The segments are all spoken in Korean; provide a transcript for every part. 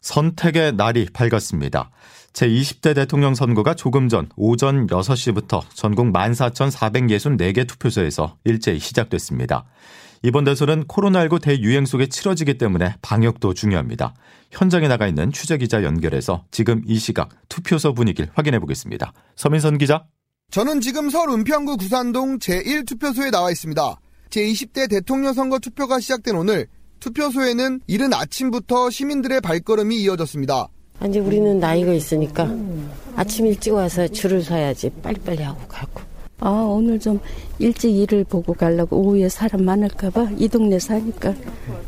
선택의 날이 밝았습니다. 제20대 대통령 선거가 조금 전 오전 6시부터 전국 14,464개 투표소에서 일제히 시작됐습니다. 이번 대선은 코로나19 대유행 속에 치러지기 때문에 방역도 중요합니다. 현장에 나가 있는 취재기자 연결해서 지금 이 시각 투표소 분위기를 확인해 보겠습니다. 서민선 기자. 저는 지금 서울 은평구 구산동 제1투표소에 나와 있습니다. 제20대 대통령 선거 투표가 시작된 오늘 투표소에는 이른 아침부터 시민들의 발걸음이 이어졌습니다. 이제 우리는 나이가 있으니까 아침 일찍 와서 줄을 서야지 빨리빨리 하고 가고. 아 오늘 좀 일찍 일을 보고 가려고 오후에 사람 많을까봐 이 동네 사니까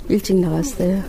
일찍 나왔어요.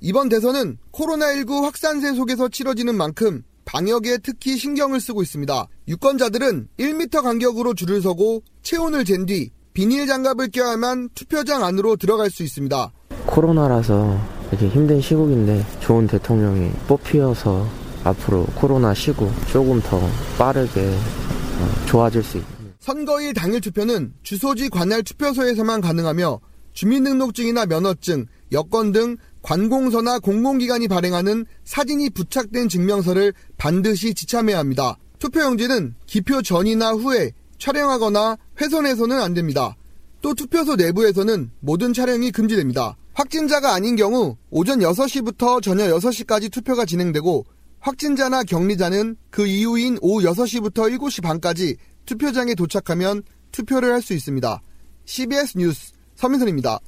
이번 대선은 코로나19 확산세 속에서 치러지는 만큼 방역에 특히 신경을 쓰고 있습니다. 유권자들은 1m 간격으로 줄을 서고 체온을 잰 뒤 비닐 장갑을 껴야만 투표장 안으로 들어갈 수 있습니다. 코로나라서 이렇게 힘든 시국인데 좋은 대통령이 뽑히어서 앞으로 코로나 시국 조금 더 빠르게 어, 좋아질 수 있는. 선거일 당일 투표는 주소지 관할 투표소에서만 가능하며 주민등록증이나 면허증, 여권 등 관공서나 공공기관이 발행하는 사진이 부착된 증명서를 반드시 지참해야 합니다. 투표용지는 기표 전이나 후에 촬영하거나 훼손해서는 안 됩니다. 또 투표소 내부에서는 모든 촬영이 금지됩니다. 확진자가 아닌 경우 오전 6시부터 저녁 6시까지 투표가 진행되고 확진자나 격리자는 그 이후인 오후 6시부터 7시 반까지 투표장에 도착하면 투표를 할 수 있습니다. CBS 뉴스 서민선입니다.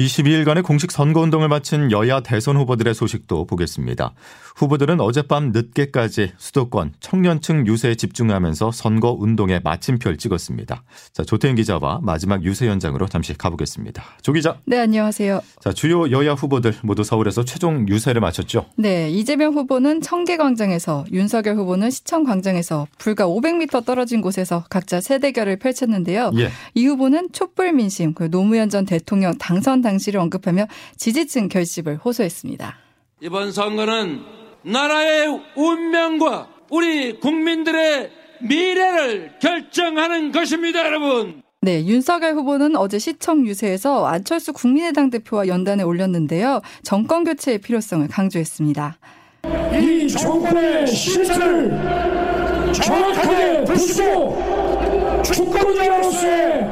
22일간의 공식 선거운동을 마친 여야 대선 후보들의 소식도 보겠습니다. 후보들은 어젯밤 늦게까지 수도권 청년층 유세에 집중하면서 선거운동에 마침표를 찍었습니다. 자, 조태인 기자와 마지막 유세 현장으로 잠시 가보겠습니다. 조 기자. 네, 안녕하세요. 자, 주요 여야 후보들 모두 서울에서 최종 유세를 마쳤죠. 네, 이재명 후보는 청계광장에서, 윤석열 후보는 시청광장에서 불과 500m 떨어진 곳에서 각자 세 대결을 펼쳤는데요. 예. 이 후보는 촛불 민심, 그 노무현 전 대통령 당선 당 시를 언급하며 지지층 결집을 호소했습니다. 이번 선거는 나라의 운명과 우리 국민들의 미래를 결정하는 것입니다, 여러분. 네, 윤석열 후보는 어제 시청 유세에서 안철수 국민의당 대표와 연단에 올렸는데요. 정권 교체의 필요성을 강조했습니다. 이 정권의 실체를 정확하게 보시고 주권자로서의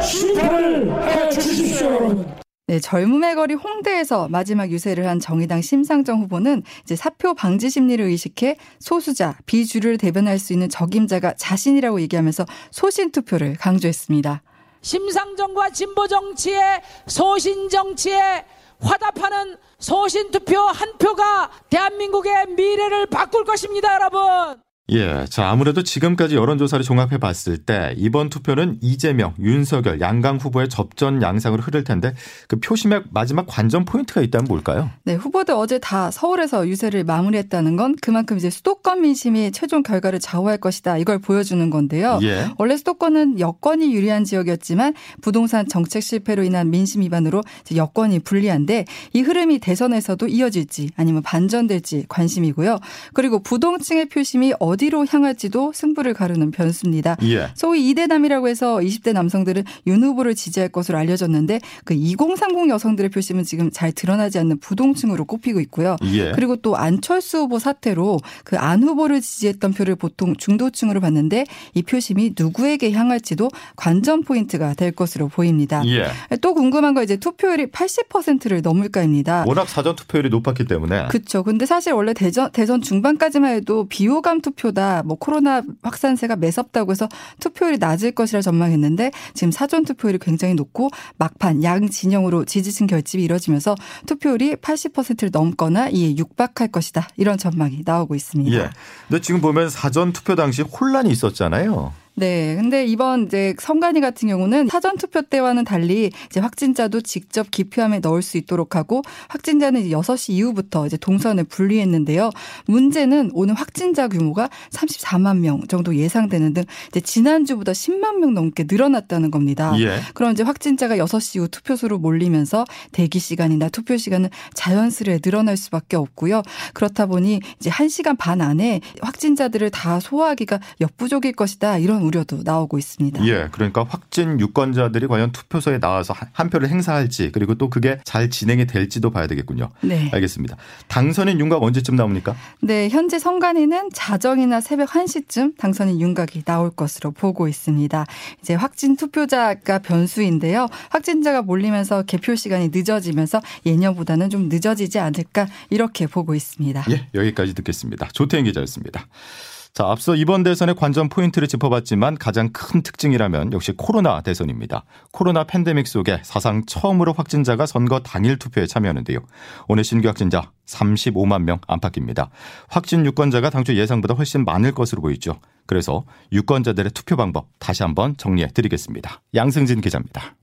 심판을 해 주십시오, 여러분. 네, 젊음의 거리 홍대에서 마지막 유세를 한 정의당 심상정 후보는 이제 사표 방지 심리를 의식해 소수자, 비주류를 대변할 수 있는 적임자가 자신이라고 얘기하면서 소신 투표를 강조했습니다. 심상정과 진보 정치의 소신 정치에 화답하는 소신 투표 한 표가 대한민국의 미래를 바꿀 것입니다, 여러분. 예. 자, 아무래도 지금까지 여론조사를 종합해 봤을 때 이번 투표는 이재명, 윤석열, 양강 후보의 접전 양상으로 흐를 텐데 그 표심의 마지막 관전 포인트가 있다면 뭘까요? 네. 후보들 어제 다 서울에서 유세를 마무리했다는 건 그만큼 이제 수도권 민심이 최종 결과를 좌우할 것이다. 이걸 보여주는 건데요. 예. 원래 수도권은 여권이 유리한 지역이었지만 부동산 정책 실패로 인한 민심 위반으로 여권이 불리한데 이 흐름이 대선에서도 이어질지 아니면 반전될지 관심이고요. 그리고 부동층의 표심이 어디 어디로 향할지도 승부를 가르는 변수입니다. 예. 소위 이대남이라고 해서 20대 남성들은 윤 후보를 지지할 것으로 알려졌는데 그 2030 여성들의 표심은 지금 잘 드러나지 않는 부동층으로 꼽히고 있고요. 예. 그리고 또 안철수 후보 사태로 그 안 후보를 지지했던 표를 보통 중도층으로 봤는데 이 표심이 누구에게 향할지도 관전 포인트가 될 것으로 보입니다. 예. 또 궁금한 거 이제 투표율이 80%를 넘을까입니다. 워낙 사전 투표율이 높았기 때문에. 그렇죠. 근데 사실 원래 대전 대선 중반까지만 해도 비호감 투표 투표다 뭐 코로나 확산세가 매섭다고 해서 투표율이 낮을 것이라 전망했는데 지금 사전 투표율이 굉장히 높고 막판 양 진영으로 지지층 결집이 이뤄지면서 투표율이 80%를 넘거나 이에 육박할 것이다. 이런 전망이 나오고 있습니다. 예. 근데 지금 보면 사전 투표 당시 혼란이 있었잖아요. 네. 근데 이번 이제 선관위 같은 경우는 사전 투표 때와는 달리 이제 확진자도 직접 기표함에 넣을 수 있도록 하고 확진자는 이제 6시 이후부터 이제 동선을 분리했는데요. 문제는 오늘 확진자 규모가 34만 명 정도 예상되는 등 이제 지난주보다 10만 명 넘게 늘어났다는 겁니다. 예. 그럼 이제 확진자가 6시 이후 투표소로 몰리면서 대기 시간이나 투표 시간은 자연스레 늘어날 수밖에 없고요. 그렇다 보니 이제 1시간 반 안에 확진자들을 다 소화하기가 역부족일 것이다. 이런 우려도 나오고 있습니다. 예, 그러니까 확진 유권자들이 과연 투표소에 나와서 한 표를 행사할지 그리고 또 그게 잘 진행이 될지도 봐야 되겠군요. 네. 알겠습니다. 당선인 윤곽 언제쯤 나옵니까? 네, 현재 선관위는 자정이나 새벽 1시쯤 당선인 윤곽이 나올 것으로 보고 있습니다. 이제 확진 투표자가 변수인데요. 확진자가 몰리면서 개표 시간이 늦어지면서 예년보다는 좀 늦어지지 않을까 이렇게 보고 있습니다. 예, 여기까지 듣겠습니다. 조태인 기자였습니다. 자, 앞서 이번 대선의 관전 포인트를 짚어봤지만 가장 큰 특징이라면 역시 코로나 대선입니다. 코로나 팬데믹 속에 사상 처음으로 확진자가 선거 당일 투표에 참여하는데요. 오늘 신규 확진자 35만 명 안팎입니다. 확진 유권자가 당초 예상보다 훨씬 많을 것으로 보이죠. 그래서 유권자들의 투표 방법 다시 한번 정리해 드리겠습니다. 양승진 기자입니다.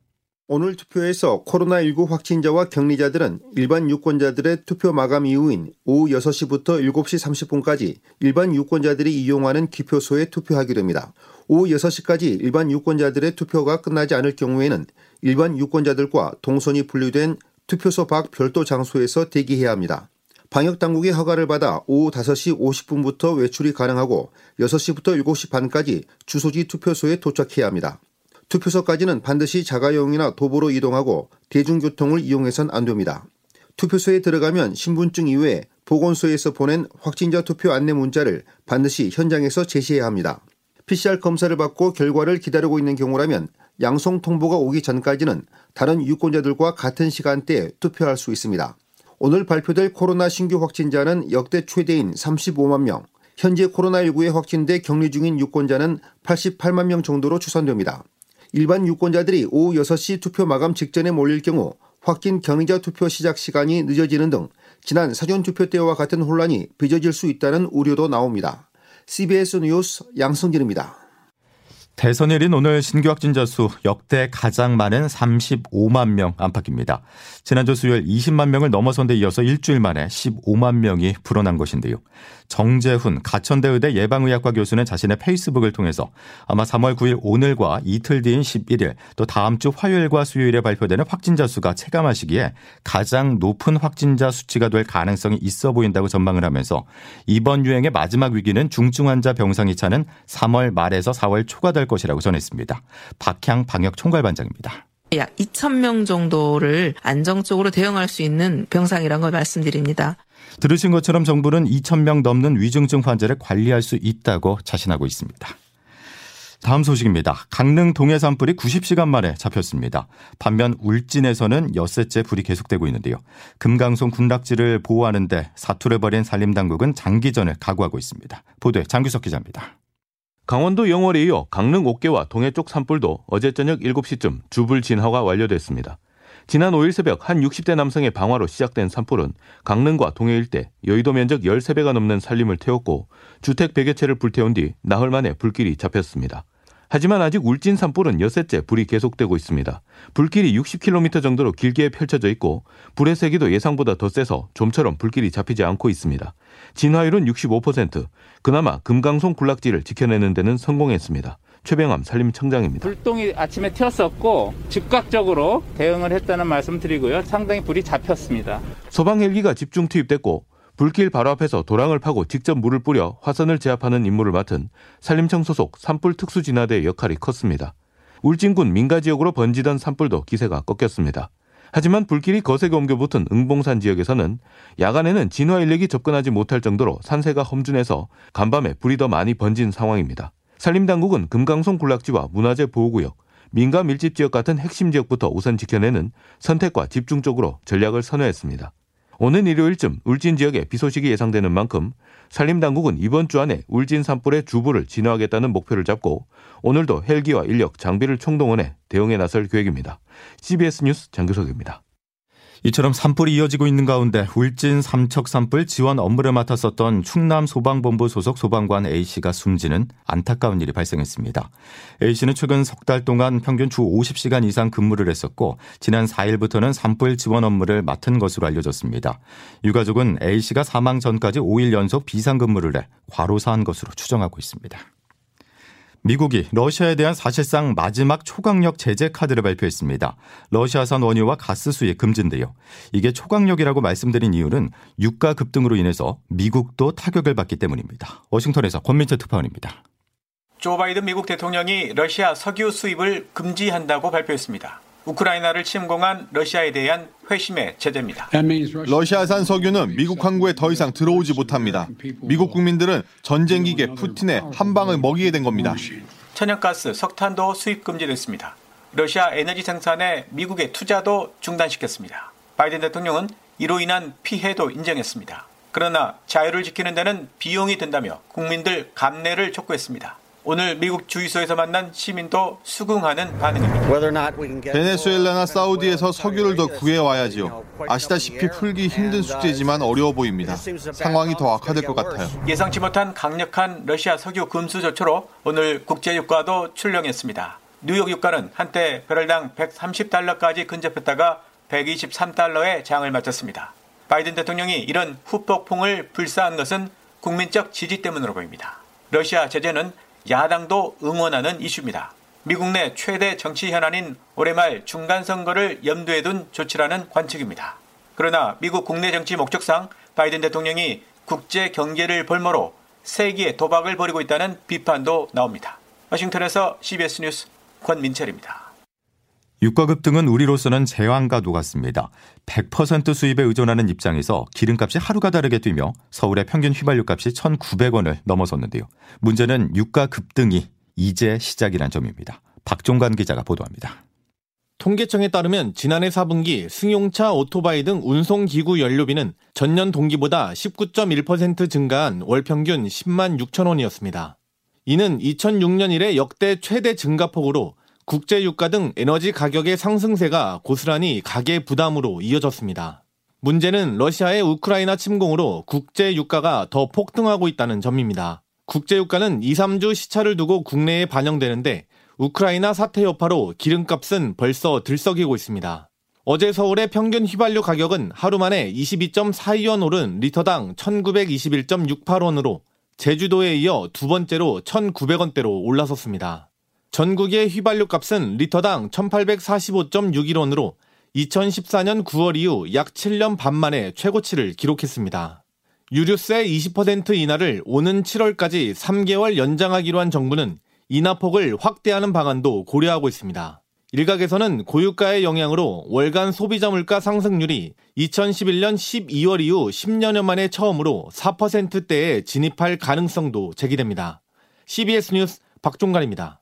오늘 투표에서 코로나19 확진자와 격리자들은 일반 유권자들의 투표 마감 이후인 오후 6시부터 7시 30분까지 일반 유권자들이 이용하는 기표소에 투표하기로 합니다. 오후 6시까지 일반 유권자들의 투표가 끝나지 않을 경우에는 일반 유권자들과 동선이 분류된 투표소 밖 별도 장소에서 대기해야 합니다. 방역당국의 허가를 받아 오후 5시 50분부터 외출이 가능하고 6시부터 7시 반까지 주소지 투표소에 도착해야 합니다. 투표소까지는 반드시 자가용이나 도보로 이동하고 대중교통을 이용해선 안 됩니다. 투표소에 들어가면 신분증 이외에 보건소에서 보낸 확진자 투표 안내 문자를 반드시 현장에서 제시해야 합니다. PCR 검사를 받고 결과를 기다리고 있는 경우라면 양성 통보가 오기 전까지는 다른 유권자들과 같은 시간대에 투표할 수 있습니다. 오늘 발표될 코로나 신규 확진자는 역대 최대인 35만 명, 현재 코로나19에 확진돼 격리 중인 유권자는 88만 명 정도로 추산됩니다. 일반 유권자들이 오후 6시 투표 마감 직전에 몰릴 경우 확진 경의자 투표 시작 시간이 늦어지는 등 지난 사전 투표 때와 같은 혼란이 빚어질 수 있다는 우려도 나옵니다. CBS 뉴스 양승진입니다. 대선일인 오늘 신규 확진자 수 역대 가장 많은 35만 명 안팎입니다. 지난주 수요일 20만 명을 넘어선 데 이어서 일주일 만에 15만 명이 불어난 것인데요. 정재훈 가천대 의대 예방의학과 교수는 자신의 페이스북을 통해서 아마 3월 9일 오늘과 이틀 뒤인 11일 또 다음 주 화요일과 수요일에 발표되는 확진자 수가 체감하시기에 가장 높은 확진자 수치가 될 가능성이 있어 보인다고 전망을 하면서 이번 유행의 마지막 위기는 중증 환자 병상이 차는 3월 말에서 4월 초가 될 것이라고 전했습니다. 박향 방역 총괄반장입니다. 약 2,000명 정도를 안정적으로 대응할 수 있는 병상이라는 걸 말씀드립니다. 들으신 것처럼 정부는 2,000명 넘는 위중증 환자를 관리할 수 있다고 자신하고 있습니다. 다음 소식입니다. 강릉 동해 산불이 90시간 만에 잡혔습니다. 반면 울진에서는 엿새째 불이 계속되고 있는데요. 금강송 군락지를 보호하는데 사투를 벌인 산림당국은 장기전을 각오하고 있습니다. 보도에 장규석 기자입니다. 강원도 영월에 이어 강릉 옥계와 동해 쪽 산불도 어제 저녁 7시쯤 주불 진화가 완료됐습니다. 지난 5일 새벽 한 60대 남성의 방화로 시작된 산불은 강릉과 동해 일대 여의도 면적 13배가 넘는 산림을 태웠고 주택 100여 채를 불태운 뒤 나흘 만에 불길이 잡혔습니다. 하지만 아직 울진 산불은 여섯째 불이 계속되고 있습니다. 불길이 60km 정도로 길게 펼쳐져 있고 불의 세기도 예상보다 더 세서 좀처럼 불길이 잡히지 않고 있습니다. 진화율은 65%, 그나마 금강송 군락지를 지켜내는 데는 성공했습니다. 최병암 산림청장입니다. 불똥이 아침에 튀었었고 즉각적으로 대응을 했다는 말씀 드리고요. 상당히 불이 잡혔습니다. 소방 헬기가 집중 투입됐고 불길 바로 앞에서 도랑을 파고 직접 물을 뿌려 화선을 제압하는 임무를 맡은 산림청 소속 산불 특수진화대 역할이 컸습니다. 울진군 민가 지역으로 번지던 산불도 기세가 꺾였습니다. 하지만 불길이 거세게 옮겨붙은 응봉산 지역에서는 야간에는 진화 인력이 접근하지 못할 정도로 산세가 험준해서 간밤에 불이 더 많이 번진 상황입니다. 산림당국은 금강송 군락지와 문화재 보호구역, 민가 밀집 지역 같은 핵심 지역부터 우선 지켜내는 선택과 집중적으로 전략을 선회했습니다. 오는 일요일쯤 울진 지역에 비 소식이 예상되는 만큼 산림당국은 이번 주 안에 울진 산불의 주부를 진화하겠다는 목표를 잡고 오늘도 헬기와 인력, 장비를 총동원해 대응에 나설 계획입니다. CBS 뉴스 장교석입니다. 이처럼 산불이 이어지고 있는 가운데 울진 삼척 산불 지원 업무를 맡았었던 충남 소방본부 소속 소방관 A씨가 숨지는 안타까운 일이 발생했습니다. A씨는 최근 석 달 동안 평균 주 50시간 이상 근무를 했었고 지난 4일부터는 산불 지원 업무를 맡은 것으로 알려졌습니다. 유가족은 A씨가 사망 전까지 5일 연속 비상 근무를 해 과로사한 것으로 추정하고 있습니다. 미국이 러시아에 대한 사실상 마지막 초강력 제재 카드를 발표했습니다. 러시아산 원유와 가스 수입 금지인데요. 이게 초강력이라고 말씀드린 이유는 유가 급등으로 인해서 미국도 타격을 받기 때문입니다. 워싱턴에서 권민철 특파원입니다. 조 바이든 미국 대통령이 러시아 석유 수입을 금지한다고 발표했습니다. 우크라이나를 침공한 러시아에 대한 회심의 제재입니다. 러시아산 석유는 미국 항구에 더 이상 들어오지 못합니다. 미국 국민들은 전쟁 기계 푸틴의 한 방을 먹이게 된 겁니다. 천연가스, 석탄도 수입 금지됐습니다. 러시아 에너지 생산에 미국의 투자도 중단시켰습니다. 바이든 대통령은 이로 인한 피해도 인정했습니다. 그러나 자유를 지키는 데는 비용이 든다며 국민들 감내를 촉구했습니다. 오늘 미국 주유소에서 만난 시민도 수긍하는 반응입니다. 베네수엘라나 사우디에서 석유를 더 구해와야지요. 아시다시피 풀기 힘든 숙제지만 어려워 보입니다. 상황이 더 악화될 것 같아요. 예상치 못한 강력한 러시아 석유 금수 조처로 오늘 국제 유가도 출렁했습니다. 뉴욕 유가는 한때 배럴당 130달러까지 근접했다가 123달러에 장을 마쳤습니다. 바이든 대통령이 이런 후폭풍을 불사한 것은 국민적 지지 때문으로 보입니다. 러시아 제재는 야당도 응원하는 이슈입니다. 미국 내 최대 정치 현안인 올해 말 중간 선거를 염두에 둔 조치라는 관측입니다. 그러나 미국 국내 정치 목적상 바이든 대통령이 국제 경계를 볼모로 세기의 도박을 벌이고 있다는 비판도 나옵니다. 워싱턴에서 CBS 뉴스 권민철입니다. 유가 급등은 우리로서는 재앙과도 같습니다. 100% 수입에 의존하는 입장에서 기름값이 하루가 다르게 뛰며 서울의 평균 휘발유 값이 1,900원을 넘어섰는데요. 문제는 유가 급등이 이제 시작이란 점입니다. 박종관 기자가 보도합니다. 통계청에 따르면 지난해 4분기 승용차, 오토바이 등 운송기구 연료비는 전년 동기보다 19.1% 증가한 월 평균 10만 6천 원이었습니다. 이는 2006년 이래 역대 최대 증가폭으로 국제 유가 등 에너지 가격의 상승세가 고스란히 가계 부담으로 이어졌습니다. 문제는 러시아의 우크라이나 침공으로 국제 유가가 더 폭등하고 있다는 점입니다. 국제 유가는 2, 3주 시차를 두고 국내에 반영되는데 우크라이나 사태 여파로 기름값은 벌써 들썩이고 있습니다. 어제 서울의 평균 휘발유 가격은 하루 만에 22.42원 오른 리터당 1921.68원으로 제주도에 이어 두 번째로 1,900원대로 올라섰습니다. 전국의 휘발유 값은 리터당 1845.61원으로 2014년 9월 이후 약 7년 반 만에 최고치를 기록했습니다. 유류세 20% 인하를 오는 7월까지 3개월 연장하기로 한 정부는 인하폭을 확대하는 방안도 고려하고 있습니다. 일각에서는 고유가의 영향으로 월간 소비자 물가 상승률이 2011년 12월 이후 10년여 만에 처음으로 4%대에 진입할 가능성도 제기됩니다. CBS 뉴스 박종관입니다.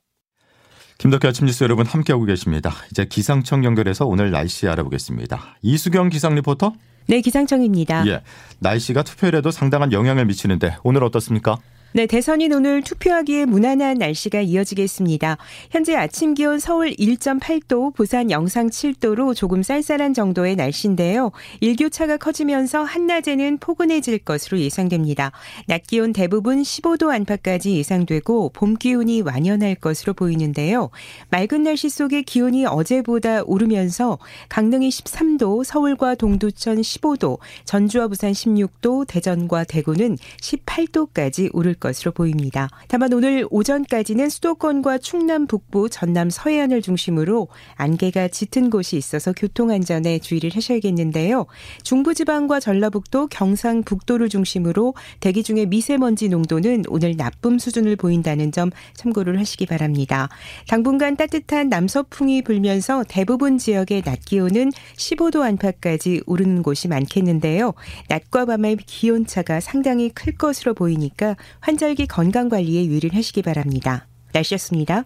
김덕기 아침 뉴스 여러분 함께하고 계십니다. 이제 기상청 연결해서 오늘 날씨 알아보겠습니다. 이수경 기상 리포터? 네, 기상청입니다. 예. 날씨가 투표율에도 상당한 영향을 미치는데 오늘 어떻습니까? 네, 대선인 오늘 투표하기에 무난한 날씨가 이어지겠습니다. 현재 아침 기온 서울 1.8도, 부산 영상 7도로 조금 쌀쌀한 정도의 날씨인데요. 일교차가 커지면서 한낮에는 포근해질 것으로 예상됩니다. 낮 기온 대부분 15도 안팎까지 예상되고 봄 기온이 완연할 것으로 보이는데요. 맑은 날씨 속에 기온이 어제보다 오르면서 강릉이 13도, 서울과 동두천 15도, 전주와 부산 16도, 대전과 대구는 18도까지 오를 것 으로 보입니다. 다만 오늘 오전까지는 수도권과 충남 북부, 전남 서해안을 중심으로 안개가 짙은 곳이 있어서 교통안전에 주의를 하셔야겠는데요. 중부지방과 전라북도, 경상북도를 중심으로 대기 중에 미세먼지 농도는 오늘 나쁨 수준을 보인다는 점 참고를 하시기 바랍니다. 당분간 따뜻한 남서풍이 불면서 대부분 지역의 낮 기온은 15도 안팎까지 오르는 곳이 많겠는데요. 낮과 밤의 기온차가 상당히 클 것으로 보이니까 환절기 건강 관리에 유의를 하시기 바랍니다. 날씨였습니다.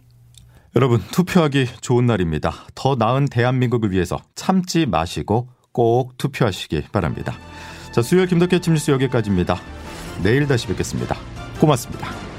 여러분 투표하기 좋은 날입니다. 더 나은 대한민국을 위해서 참지 마시고 꼭 투표하시기 바랍니다. 자 수요일 김덕기 아침 뉴스 여기까지입니다. 내일 다시 뵙겠습니다. 고맙습니다.